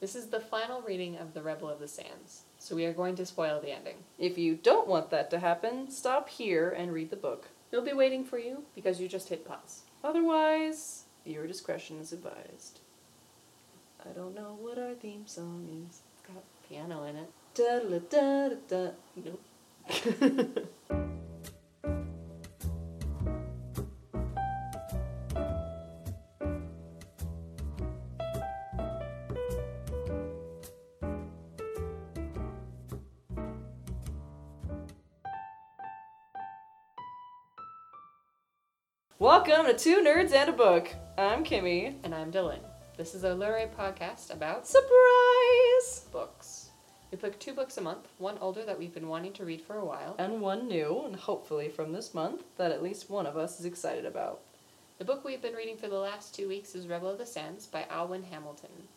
This is the final reading of The Rebel of the Sands, so we are going to spoil the ending. If you don't want that to happen, stop here and read the book. We'll be waiting for you because you just hit pause. Otherwise, your discretion is advised. I don't know what our theme song is. It's got piano in it. Da da da da da. Nope. Welcome to Two Nerds and a Book. I'm Kimmy. And I'm Dylan. This is a Luray podcast about Surprise! books. We pick two books a month, one older that we've been wanting to read for a while. And one new, and hopefully from this month, that at least one of us is excited about. The book we've been reading for the last two weeks is Rebel of the Sands by Alwyn Hamilton.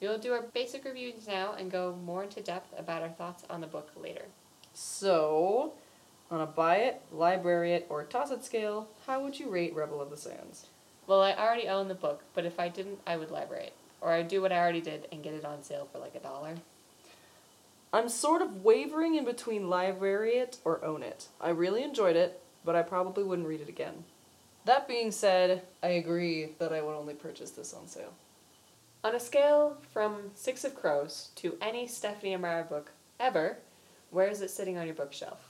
We will do our basic reviews now and go more into depth about our thoughts on the book later. So, on a buy it, library it, or toss it scale, how would you rate Rebel of the Sands? Well, I already own the book, but if I didn't, I would library it. Or I'd do what I already did and get it on sale for like a dollar. I'm sort of wavering in between library it or own it. I really enjoyed it, but I probably wouldn't read it again. That being said, I agree that I would only purchase this on sale. On a scale from Six of Crows to any Stephanie Amara book ever, where is it sitting on your bookshelf?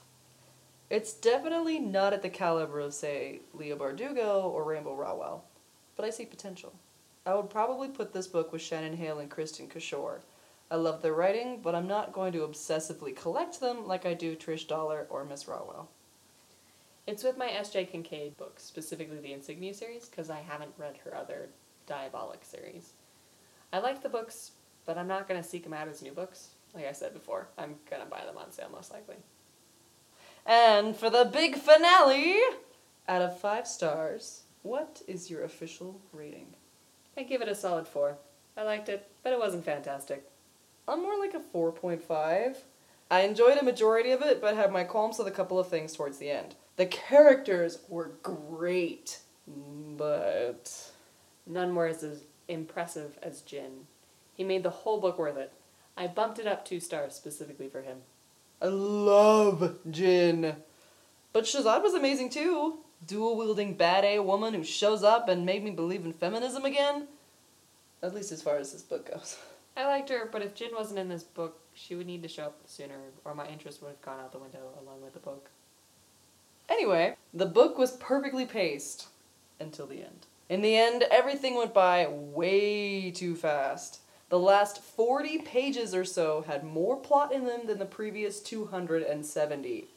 It's definitely not at the caliber of, say, Leigh Bardugo or Rainbow Rowell, but I see potential. I would probably put this book with Shannon Hale and Kristin Cashore. I love their writing, but I'm not going to obsessively collect them like I do Trish Doller or Miss Rowell. It's with my S.J. Kincaid books, specifically the Insignia series, because I haven't read her other Diabolic series. I like the books, but I'm not going to seek them out as new books. Like I said before, I'm going to buy them on sale most likely. And for the big finale, out of five stars, what is your official rating? I give it a solid 4. I liked it, but it wasn't fantastic. I'm more like a 4.5. I enjoyed a majority of it, but had my qualms with a couple of things towards the end. The characters were great, but. None were as as impressive as Jin. He made the whole book worth it. I bumped it up two stars specifically for him. I love Jin. But Shazad was amazing too. Dual wielding bad A woman who shows up and made me believe in feminism again. At least as far as this book goes. I liked her, but if Jin wasn't in this book, she would need to show up sooner, or my interest would have gone out the window along with the book. Anyway, the book was perfectly paced until the end. In the end, everything went by way too fast. The last 40 pages or so had more plot in them than the previous 270.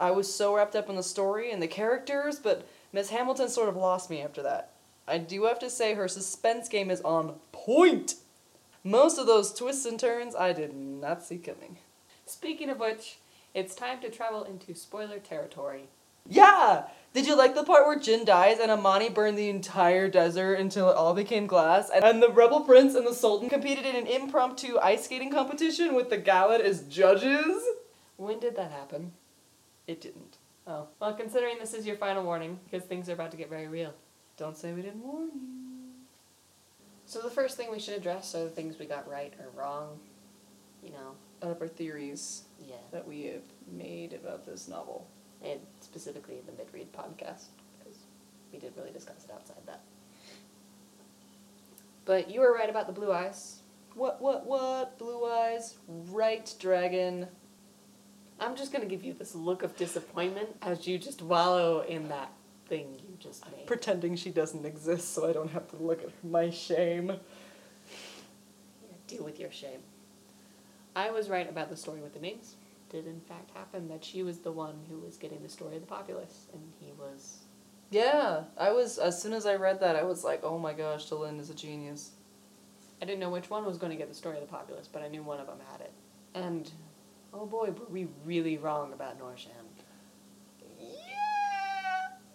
I was so wrapped up in the story and the characters, but Miss Hamilton sort of lost me after that. I do have to say her suspense game is on point. Most of those twists and turns I did not see coming. Speaking of which, it's time to travel into spoiler territory. Yeah! Did you like the part where Jin dies and Amani burned the entire desert until it all became glass? And the Rebel Prince and the Sultan competed in an impromptu ice skating competition with the Gallan as judges? When did that happen? It didn't. Oh, well, considering this is your final warning, because things are about to get very real. Don't say we didn't warn you. So the first thing we should address are the things we got right or wrong. You know, Out of our theories yeah. that we have made about this novel. And specifically in the mid-read podcast, because we didn't really discuss it outside that. But you were right about the blue eyes. What, what, what? Blue eyes? Right, dragon. I'm just gonna give you this look of disappointment as you just wallow in that thing you just made. Pretending she doesn't exist so I don't have to look at my shame. Yeah, deal with your shame. I was right about the story with the names. Did in fact happen that she was the one who was getting the story of the populace, and he was. Yeah, I was, as soon as I read that, I was like, oh my gosh, Delin is a genius. I didn't know which one was going to get the story of the populace, but I knew one of them had it. And oh boy, were we really wrong about Noorsham. Yeah!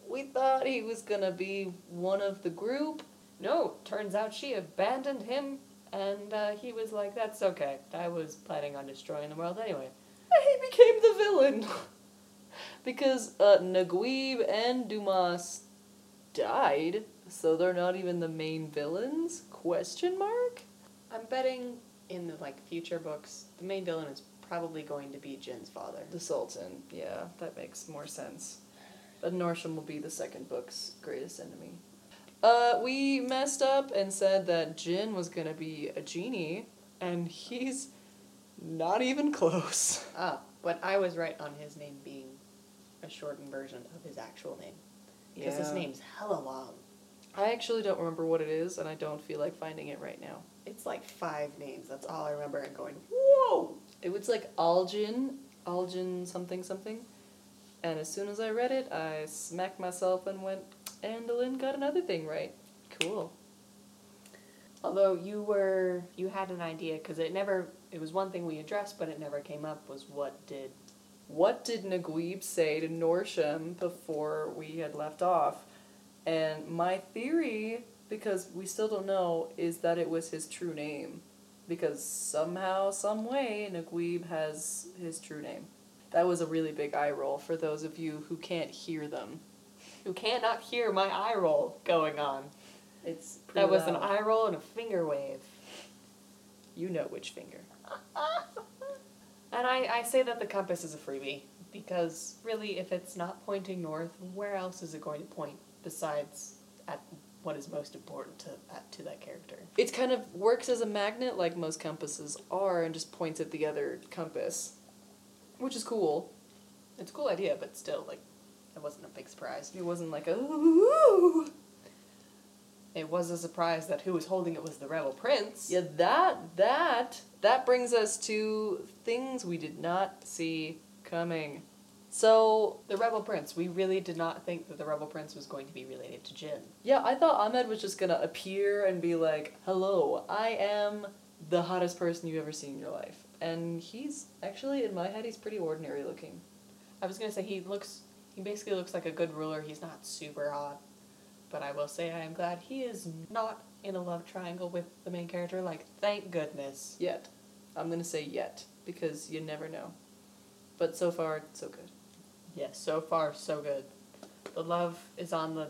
We thought he was gonna be one of the group. No, turns out she abandoned him, and uh, he was like, "That's okay. I was planning on destroying the world anyway." He became the villain. because uh, Naguib and Dumas died, so they're not even the main villains? Question mark? I'm betting in the like future books, the main villain is probably going to be Jin's father. The Sultan. Yeah, that makes more sense. But Noorsham will be the second book's greatest enemy. Uh, we messed up and said that Jin was gonna be a genie, and he's not even close. Ah, but I was right on his name being a shortened version of his actual name. Because his name's hella long. I actually don't remember what it is, and I don't feel like finding it right now. It's like five names. That's all I remember and going, whoa! It was like Aljin, Aljin something something. And as soon as I read it, I smacked myself and went, Andalin got another thing right. Cool. Although you were, you had an idea, because it never, it was one thing we addressed, but it never came up, was what did, What did Naguib say to Noorsham before we had left off? And my theory, because we still don't know, is that it was his true name. Because somehow, some way, Naguib has his true name. That was a really big eye roll for those of you who can't hear them. who cannot hear my eye roll going on. It's That was an eye roll and a finger wave. You know which finger. And I, I say that the compass is a freebie because really, if it's not pointing north, where else is it going to point besides at what is most important to that, to that character? It kind of works as a magnet, like most compasses are, and just points at the other compass, which is cool. It's a cool idea, but still, like, it wasn't a big surprise. It wasn't like a ooh. It was a surprise that who was holding it was the rebel prince. Yeah, that that that brings us to things we did not see coming. So The rebel prince. We really did not think that the rebel prince was going to be related to Jin. yeah, I thought Ahmed was just gonna appear and be like, "Hello, I am the hottest person you've ever seen in your life," and he's actually in my head he's pretty ordinary looking. I was gonna say he looks. He basically looks like a good ruler. He's not super hot, but I will say I am glad he is not in a love triangle with the main character. Like, thank goodness. Yet, I'm gonna say yet because you never know. But so far, so good. Yes, so far so good. The love is on the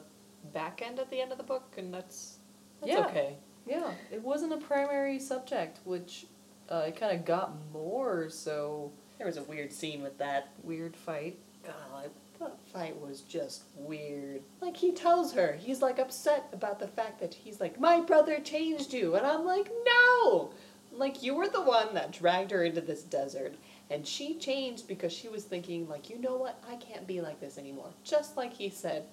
back end at the end of the book, and that's that's Yeah. okay. Yeah, it wasn't a primary subject, which uh, it kind of got more. So There was a weird scene with that. weird fight. God, that fight was just weird. Like he tells her, he's like upset about the fact that he's like, my brother changed you, and I'm like, no. Like you were the one that dragged her into this desert, and she changed because she was thinking like, you know what, I can't be like this anymore. Just like he said,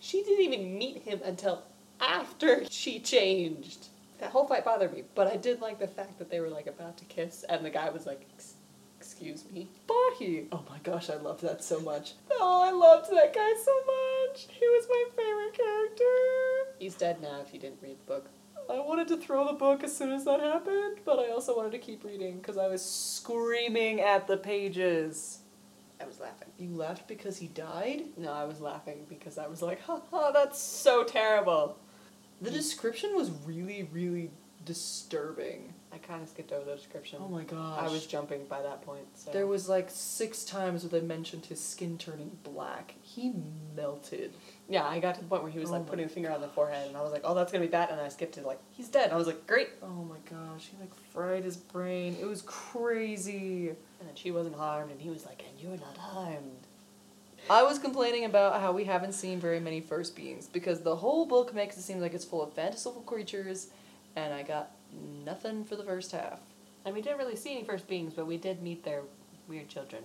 she didn't even meet him until after she changed. That whole fight bothered me, but I did like the fact that they were like about to kiss, and the guy was like, "Ex- excuse me. Bahi! Oh my gosh, I loved that so much. Oh, I loved that guy so much. He was my favorite character. He's dead now if you didn't read the book. I wanted to throw the book as soon as that happened, but I also wanted to keep reading because I was screaming at the pages. I was laughing. You laughed because he died? No, I was laughing because I was like, ha ha, that's so terrible. The description was really, really disturbing. I kind of skipped over the description. Oh my gosh. I was jumping by that point. So. There was like six times where they mentioned his skin turning black. He melted. Yeah, I got to the point where he was Oh like putting a finger on the forehead, and I was like, oh, that's gonna be bad, and I skipped to like, he's dead. And I was like, great. Oh my gosh, he like fried his brain. It was crazy. And then she wasn't harmed, and he was like, and you're not harmed. I was complaining about how we haven't seen very many first beings because the whole book makes it seem like it's full of fantastical creatures, and I got nothing for the first half. And we didn't really see any first beings, but we did meet their weird children.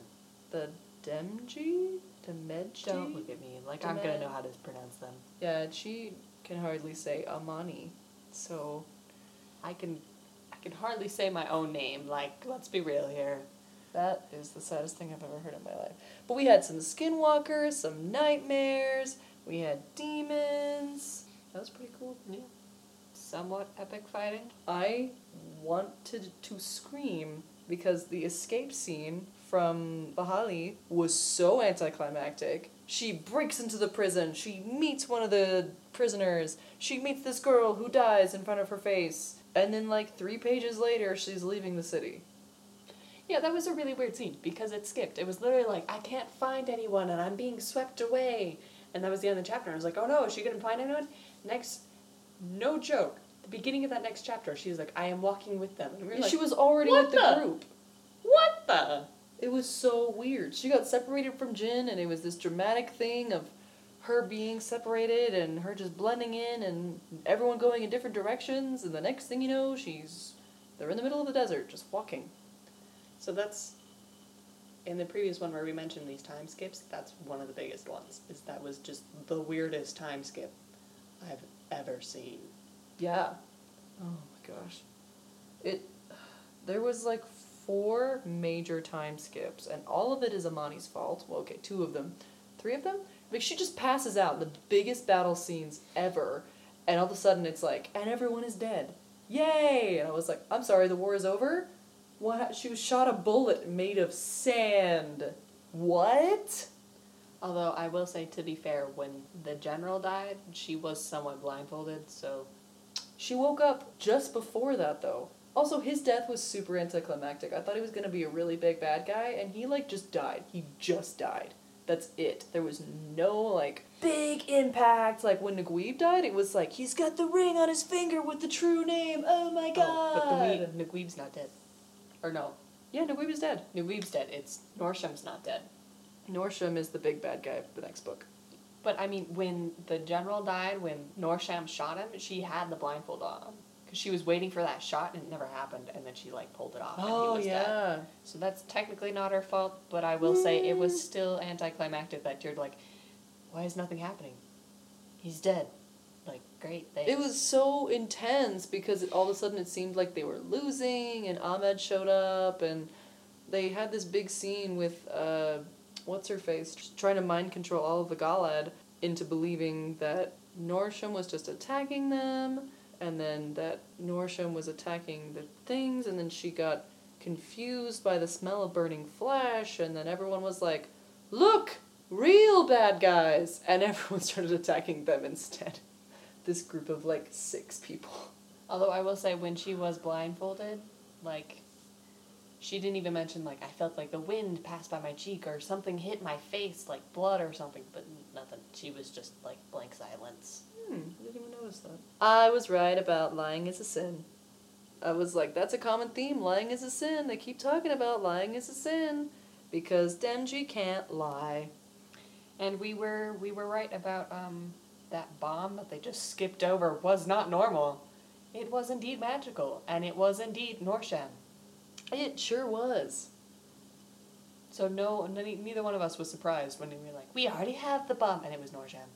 The Demji? Demedji? Don't look at me like I'm gonna know how to pronounce them. Yeah, she can hardly say Amani. So, I can, I can hardly say my own name. Like, let's be real here. that is the saddest thing I've ever heard in my life. But we had some skinwalkers, some nightmares, we had demons. That was pretty cool. Yeah. Somewhat epic fighting. I wanted to scream because the escape scene from Bahali was so anticlimactic. She breaks into the prison, she meets one of the prisoners, she meets this girl who dies in front of her face, and then, like, three pages later, she's leaving the city. Yeah, that was a really weird scene because it skipped. It was literally like, I can't find anyone and I'm being swept away. And that was the end of the chapter. I was like, oh no, is she gonna find anyone? Next, no joke. The beginning of that next chapter, she's like, "I am walking with them," and we were like, she was already with the, the?" group. "What the?" It was so weird. She got separated from Jin, and it was this dramatic thing of her being separated and her just blending in, and everyone going in different directions. And the next thing you know, she's they're in the middle of the desert, just walking. So that's in the previous one where we mentioned these time skips. That's one of the biggest ones. Is that was just the weirdest time skip I've ever seen. Yeah. Oh my gosh. It there was like four major time skips and all of it is Amani's fault. Well, okay, two of them. Three of them? Like she just passes out the biggest battle scenes ever and all of a sudden it's like and everyone is dead. Yay! And I was like, "I'm sorry, the war is over?" What? She was shot a bullet made of sand. What? Although I will say, to be fair, when the general died, she was somewhat blindfolded. So She woke up just before that though. Also, his death was super anticlimactic. I thought he was gonna be a really big bad guy, and he like just died. He just died. That's it. There was no like big impact. Like when Naguib died, it was like he's got the ring on his finger with the true name. Oh my god! Oh, but Naguib, Naguib's not dead. Or no, yeah, Naguib is dead. Naguib's dead. It's Noorsham's not dead. Noorsham is the big bad guy of the next book. But I mean, when the general died, when Noorsham shot him, she had the blindfold on because she was waiting for that shot and it never happened, and then she like pulled it off. and he was Dead. So that's technically not her fault, but I will say it was still anticlimactic that you're like, why is nothing happening? He's dead. Like, great, thanks. It was so intense because it, all of a sudden it seemed like they were losing, and Ahmed showed up, and they had this big scene with uh, what's her face trying to mind control all of the Gallan into believing that Noorsham was just attacking them, and then that Noorsham was attacking the things, and then she got confused by the smell of burning flesh, and then everyone was like, "Look, real bad guys," and everyone started attacking them instead this group of like six people. Although I will say, when she was blindfolded, like, she didn't even mention, like, I felt like the wind passed by my cheek or something hit my face, like blood or something, but nothing. She was just, like, blank silence. Hmm, I didn't even notice that. I was right about lying is a sin. I was like, that's a common theme. Lying is a sin. They keep talking about lying is a sin because Demdji can't lie. And we were we were right about um that bomb that they just skipped over was not normal. It was indeed magical, and it was indeed Noorsham. It sure was. So no, neither one of us was surprised when we were like, we already have the bomb, and it was Noorsham.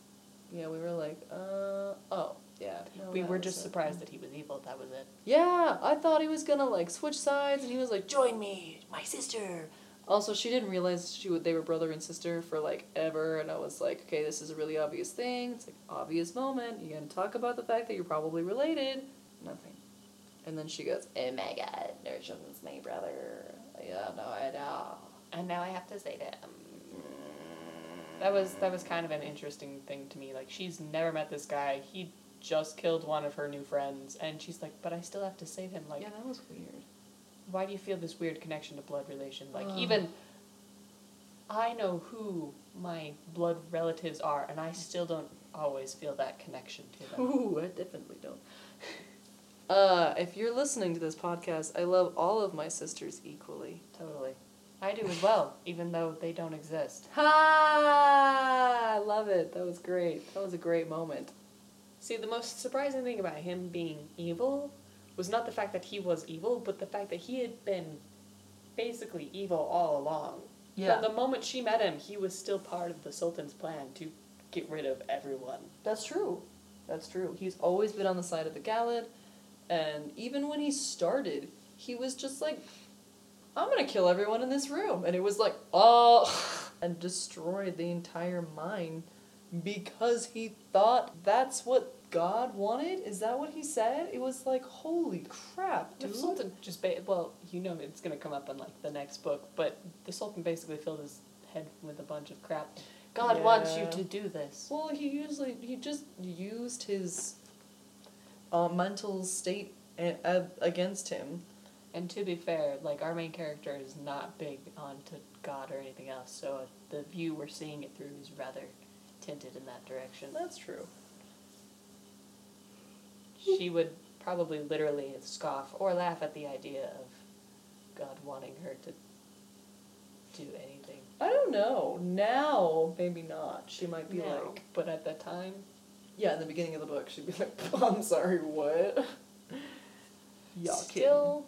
Yeah, we were like, uh, oh, yeah. no, we were just it. surprised that he was evil. That was it. Yeah, I thought he was gonna like switch sides, and he was like, "Join me, my sister." Also, she didn't realize she would they were brother and sister for like ever, and I was like, "Okay, this is a really obvious thing. It's like obvious moment. You gonna talk about the fact that you're probably related." Nothing. And then she goes, "Oh my God, Noorsham's my brother." Yeah, no, I know. And now I have to say that. Um, that was that was kind of an interesting thing to me. Like she's never met this guy. He just killed one of her new friends, and she's like, "But I still have to save him." Like, yeah, that was weird. why do you feel this weird connection to blood relation? Like Ugh. even I know who my blood relatives are, and I still don't always feel that connection to them. Ooh, I definitely don't. Uh, if you're listening to this podcast, I love all of my sisters equally. totally, I do as well, even though they don't exist. Ha! I love it. That was great. That was a great moment. See, the most surprising thing about him being evil was not the fact that he was evil, but the fact that he had been basically evil all along. Yeah. From the moment she met him, he was still part of the Sultan's plan to get rid of everyone. That's true. That's true. He's always been on the side of the Gallan, and even when he started, he was just like, I'm gonna kill everyone in this room. And it was like, oh, and destroyed the entire mine because he thought that's what God wanted? Is that what he said? It was like, holy crap, The dude. Sultan just ba- well, you know it's gonna come up in like the next book, but the Sultan basically filled his head with a bunch of crap. God wants you to do this. Well, he usually he just used his uh, mental state a- a- against him. And to be fair, like our main character is not big onto God or anything else, so the view we're seeing it through is rather tinted in that direction. That's true. She would probably literally scoff or laugh at the idea of God wanting her to do anything. I don't know. Now, maybe not. She might be now. like, but at the time, yeah, in the beginning of the book, she'd be like, I'm sorry, what? Y'all kidding. still,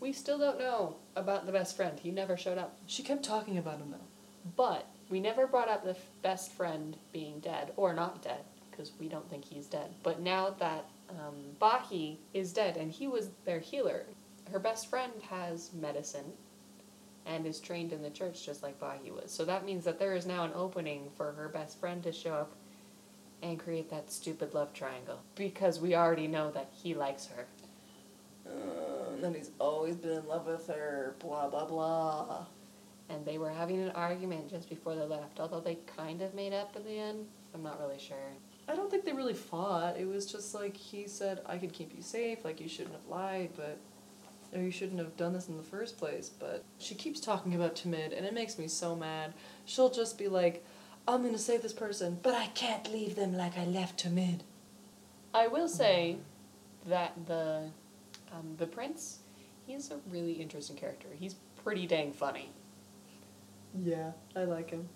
we still don't know about the best friend. He never showed up. She kept talking about him though. But we never brought up the f- best friend being dead or not dead because we don't think he's dead. But now that um, Bahi is dead and he was their healer, her best friend has medicine and is trained in the church just like Bahi was. So that means that there is now an opening for her best friend to show up and create that stupid love triangle because we already know that he likes her. Uh, and then he's always been in love with her, blah, blah, blah. And they were having an argument just before they left, although they kind of made up in the end. I'm not really sure. I don't think they really fought. It was just like he said, I could keep you safe, like you shouldn't have lied, but. Or you shouldn't have done this in the first place, but she keeps talking about Tamid, and it makes me so mad. She'll just be like, I'm gonna save this person, but I can't leave them like I left Tamid. I will say that the um, the prince, he's a really interesting character. He's pretty dang funny Yeah, I like him.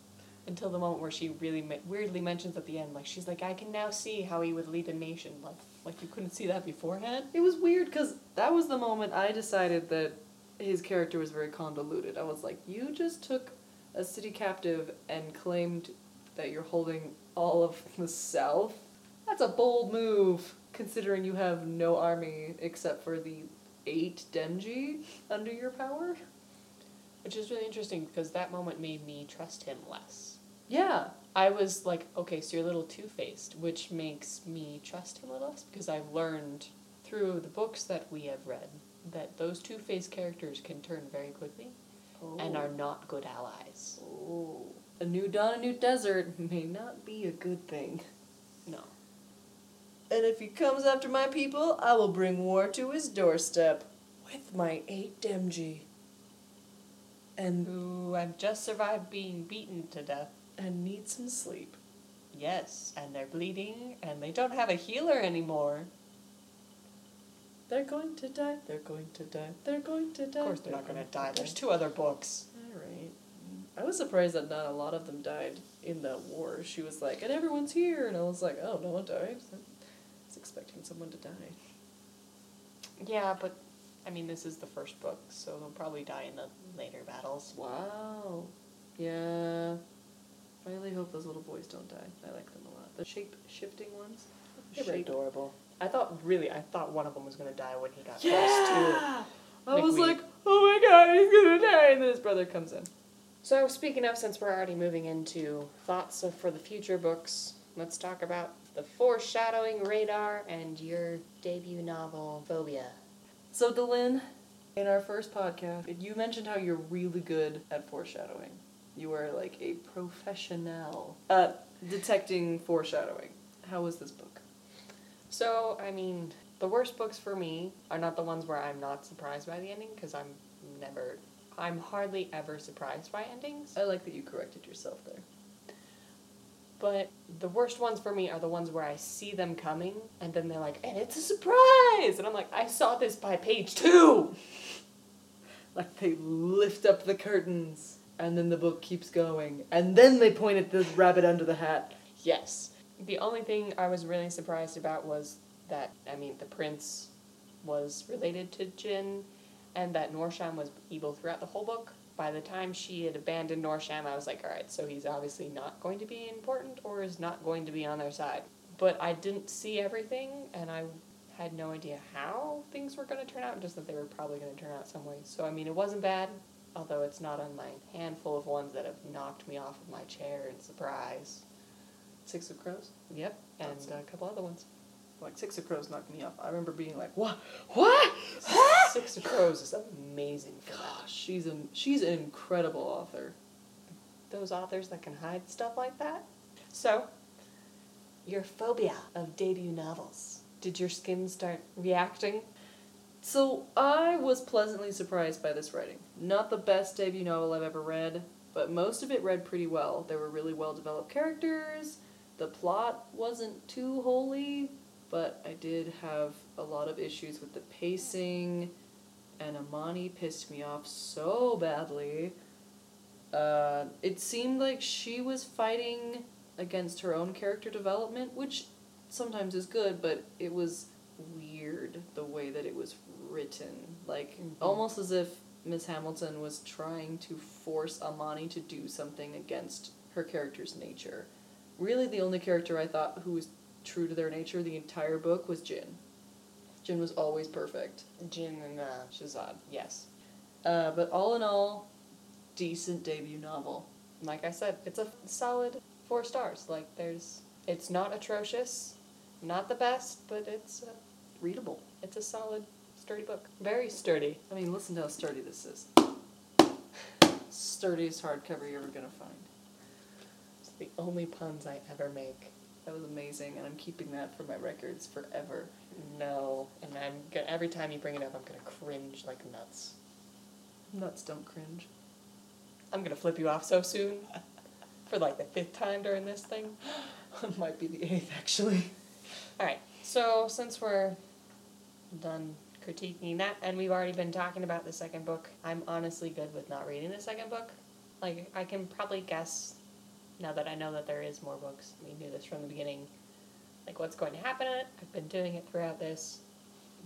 until the moment where she really me- weirdly mentions at the end, like she's like, I can now see how he would lead a nation. Like, like you couldn't see that beforehand. It was weird because that was the moment I decided that his character was very convoluted. I was like, you just took a city captive and claimed that you're holding all of the South? That's a bold move, considering you have no army except for the eight Demdji under your power. Which is really interesting because that moment made me trust him less. Yeah. I was like, okay, so you're a little two faced, which makes me trust him a little less because I've learned through the books that we have read that those two faced characters can turn very quickly and oh. are not good allies. Oh. A new dawn, a new desert may not be a good thing. No. And if he comes after my people, I will bring war to his doorstep with my eight Demdji. And Who have just survived being beaten to death. and need some sleep. Yes, and they're bleeding and they don't have a healer anymore. They're going to die. They're going to die. They're going to die. Of course they're not gonna die. There's two other books. All right. I was surprised that not a lot of them died in that war. She was like, and everyone's here, and I was like, oh, no one died. I was expecting someone to die. Yeah, but I mean this is the first book, so they'll probably die in the later battles. Wow. Yeah. I really hope those little boys don't die. I like them a lot. The shape shifting ones. They were Shape- adorable. I thought really, I thought one of them was gonna die when he got Yeah. close I Like was we- like, oh my god, he's gonna die, and then his brother comes in. So speaking of, since we're already moving into thoughts of, for the future books, let's talk about the foreshadowing radar and your debut novel, Phobia. So, Delin, in our first podcast, you mentioned how you're really good at foreshadowing. You are like a professional at detecting foreshadowing. How was this book? So, I mean, the worst books for me are not the ones where I'm not surprised by the ending, because I'm never, I'm hardly ever surprised by endings. I like that you corrected yourself there. But the worst ones for me are the ones where I see them coming, and then they're like, and it's a surprise! And I'm like, I saw this by page two! Like they lift up the curtains, and then the book keeps going, and then they point at the rabbit under the hat. Yes. The only thing I was really surprised about was that, I mean, the prince was related to Jin, and that Noorsham was evil throughout the whole book. By the time she had abandoned Noorsham, I was like, alright, so he's obviously not going to be important or is not going to be on their side. But I didn't see everything, and I had no idea how things were going to turn out, just that they were probably going to turn out some way. So, I mean, it wasn't bad, although it's not on my handful of ones that have knocked me off of my chair in surprise. Six of Crows? Yep, and That's- a couple other ones. Like Six of Crows knocked me off. I remember being like, what? What? Six of Crows is amazing. Gosh, she's a she's an incredible author. Those authors that can hide stuff like that. So, your phobia of debut novels. Did your skin start reacting? So I was pleasantly surprised by this writing. Not the best debut novel I've ever read, but most of it read pretty well. There were really well developed characters. The plot wasn't too wholly but I did have a lot of issues with the pacing, and Amani pissed me off so badly. Uh, it seemed like she was fighting against her own character development, which sometimes is good, but it was weird the way that it was written. Like, Mhm. almost as if Miss Hamilton was trying to force Amani to do something against her character's nature. Really, the only character I thought who was true to their nature the entire book was Jin. Jin was always perfect. Jin and uh, Shazad, yes. Uh, but all in all, decent debut novel. Like I said, it's a solid four stars. Like there's, it's not atrocious, not the best, but it's a, Readable. it's a solid, sturdy book. Very sturdy. I mean, listen to how sturdy this is. Sturdiest hardcover you're ever gonna find. It's the only puns I ever make. That was amazing, and I'm keeping that for my records forever. No, and I'm gonna, every time you bring it up, I'm gonna cringe like nuts. Nuts don't cringe. I'm gonna flip you off so soon, for like the fifth time during this thing. it Might be the eighth, actually. All right, so since we're done critiquing that, and we've already been talking about the second book, I'm honestly good with not reading the second book. Like, I can probably guess, now that I know that there is more books, we knew this from the beginning, like what's going to happen in it. I've been doing it throughout this.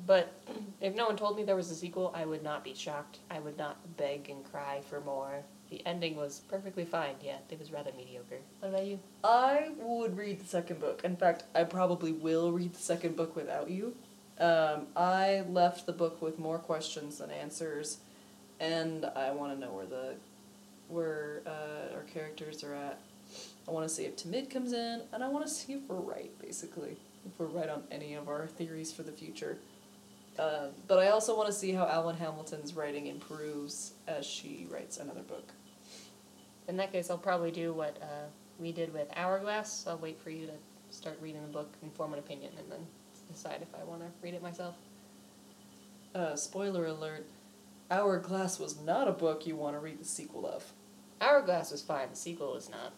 But if no one told me there was a sequel, I would not be shocked. I would not beg and cry for more. The ending was perfectly fine, yeah, it was rather mediocre. What about you? I would read the second book. In fact, I probably will read the second book without you. Um, I left the book with more questions than answers, and I want to know where the where uh, our characters are at. I want to see if Tamid comes in, and I want to see if we're right, basically, if we're right on any of our theories for the future. Uh, but I also want to see how Alwyn Hamilton's writing improves as she writes another book. In that case, I'll probably do what uh, we did with Hourglass. I'll wait for you to start reading the book and form an opinion, and then decide if I want to read it myself. Uh, spoiler alert: Hourglass was not a book you want to read the sequel of. Hourglass was fine. The sequel is not.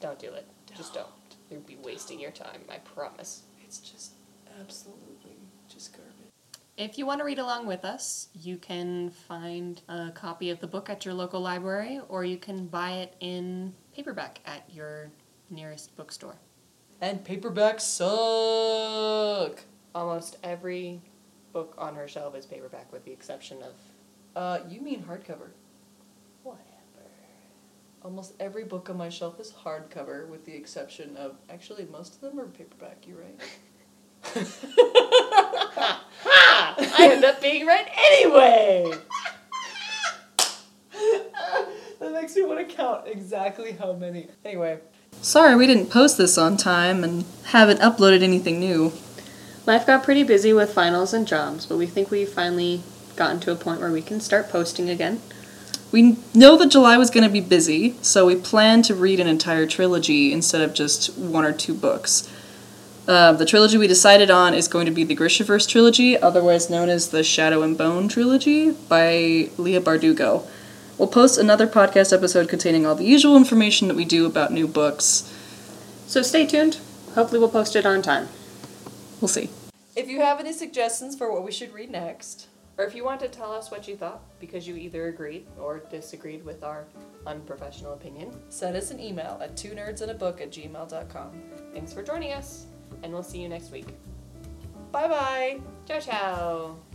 Don't do it. Just don't. You'd be wasting your time. I promise. It's just absolutely just garbage. If you want to read along with us, you can find a copy of the book at your local library, or you can buy it in paperback at your nearest bookstore. And paperbacks suck. Almost every book on her shelf is paperback, with the exception of Uh, you mean hardcover? Whatever. Almost every book on my shelf is hardcover, with the exception of actually most of them are paperback. You're right. ha! Ha! I end up being right anyway. that makes me want to count exactly how many. Anyway. Sorry we didn't post this on time and haven't uploaded anything new. Life got pretty busy with finals and jobs, but we think we've finally gotten to a point where we can start posting again. We know that July was going to be busy, so we plan to read an entire trilogy instead of just one or two books. Uh, the trilogy we decided on is going to be the Grishaverse trilogy, otherwise known as the Shadow and Bone trilogy by Leigh Bardugo. We'll post another podcast episode containing all the usual information that we do about new books. So stay tuned. Hopefully, we'll post it on time. We'll see. If you have any suggestions for what we should read next, Or if you want to tell us what you thought, because you either agreed or disagreed with our unprofessional opinion, send us an email at two nerds and a book at gmail.com. thanks for joining us, and we'll see you next week. Bye bye! Ciao, ciao!